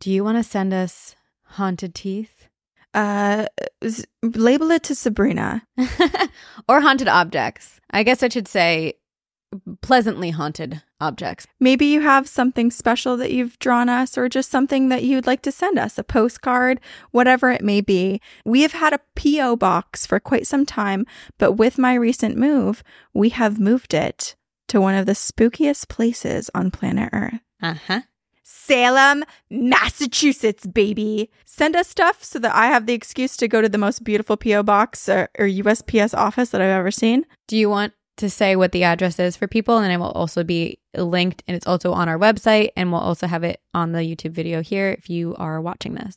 Do you want to send us haunted teeth? Uh, s- label it to Sabrina. or haunted objects. I guess I should say pleasantly haunted objects. Maybe you have something special that you've drawn us, or just something that you'd like to send us a postcard, whatever it may be. We have had a P.O. box for quite some time, but with my recent move, we have moved it to one of the spookiest places on planet Earth. Uh huh. Salem, Massachusetts, baby. Send us stuff so that I have the excuse to go to the most beautiful P.O. box or, or USPS office that I've ever seen. Do you want to say what the address is for people? And it will also be linked and it's also on our website and we'll also have it on the YouTube video here if you are watching this.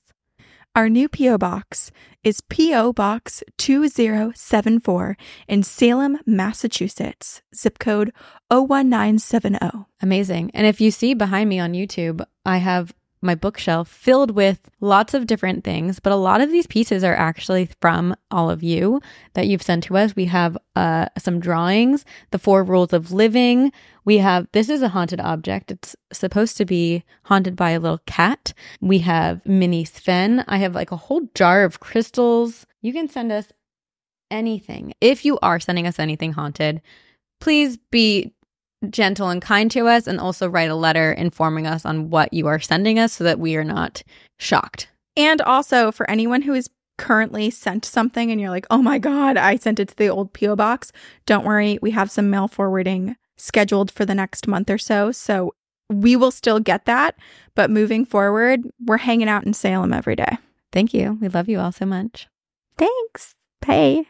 Our new P.O. Box is P.O. Box 2074 in Salem, Massachusetts, zip code 01970. Amazing. And if you see behind me on YouTube, I have my bookshelf filled with lots of different things, but a lot of these pieces are actually from all of you that you've sent to us. We have uh, some drawings, the four rules of living. We have this is a haunted object. It's supposed to be haunted by a little cat. We have mini Sven. I have like a whole jar of crystals. You can send us anything. If you are sending us anything haunted, please be gentle and kind to us and also write a letter informing us on what you are sending us so that we are not shocked. And also for anyone who is currently sent something and you're like, oh my God, I sent it to the old P.O. box, don't worry. We have some mail forwarding scheduled for the next month or so. So we will still get that. But moving forward, we're hanging out in Salem every day. Thank you. We love you all so much. Thanks. Bye.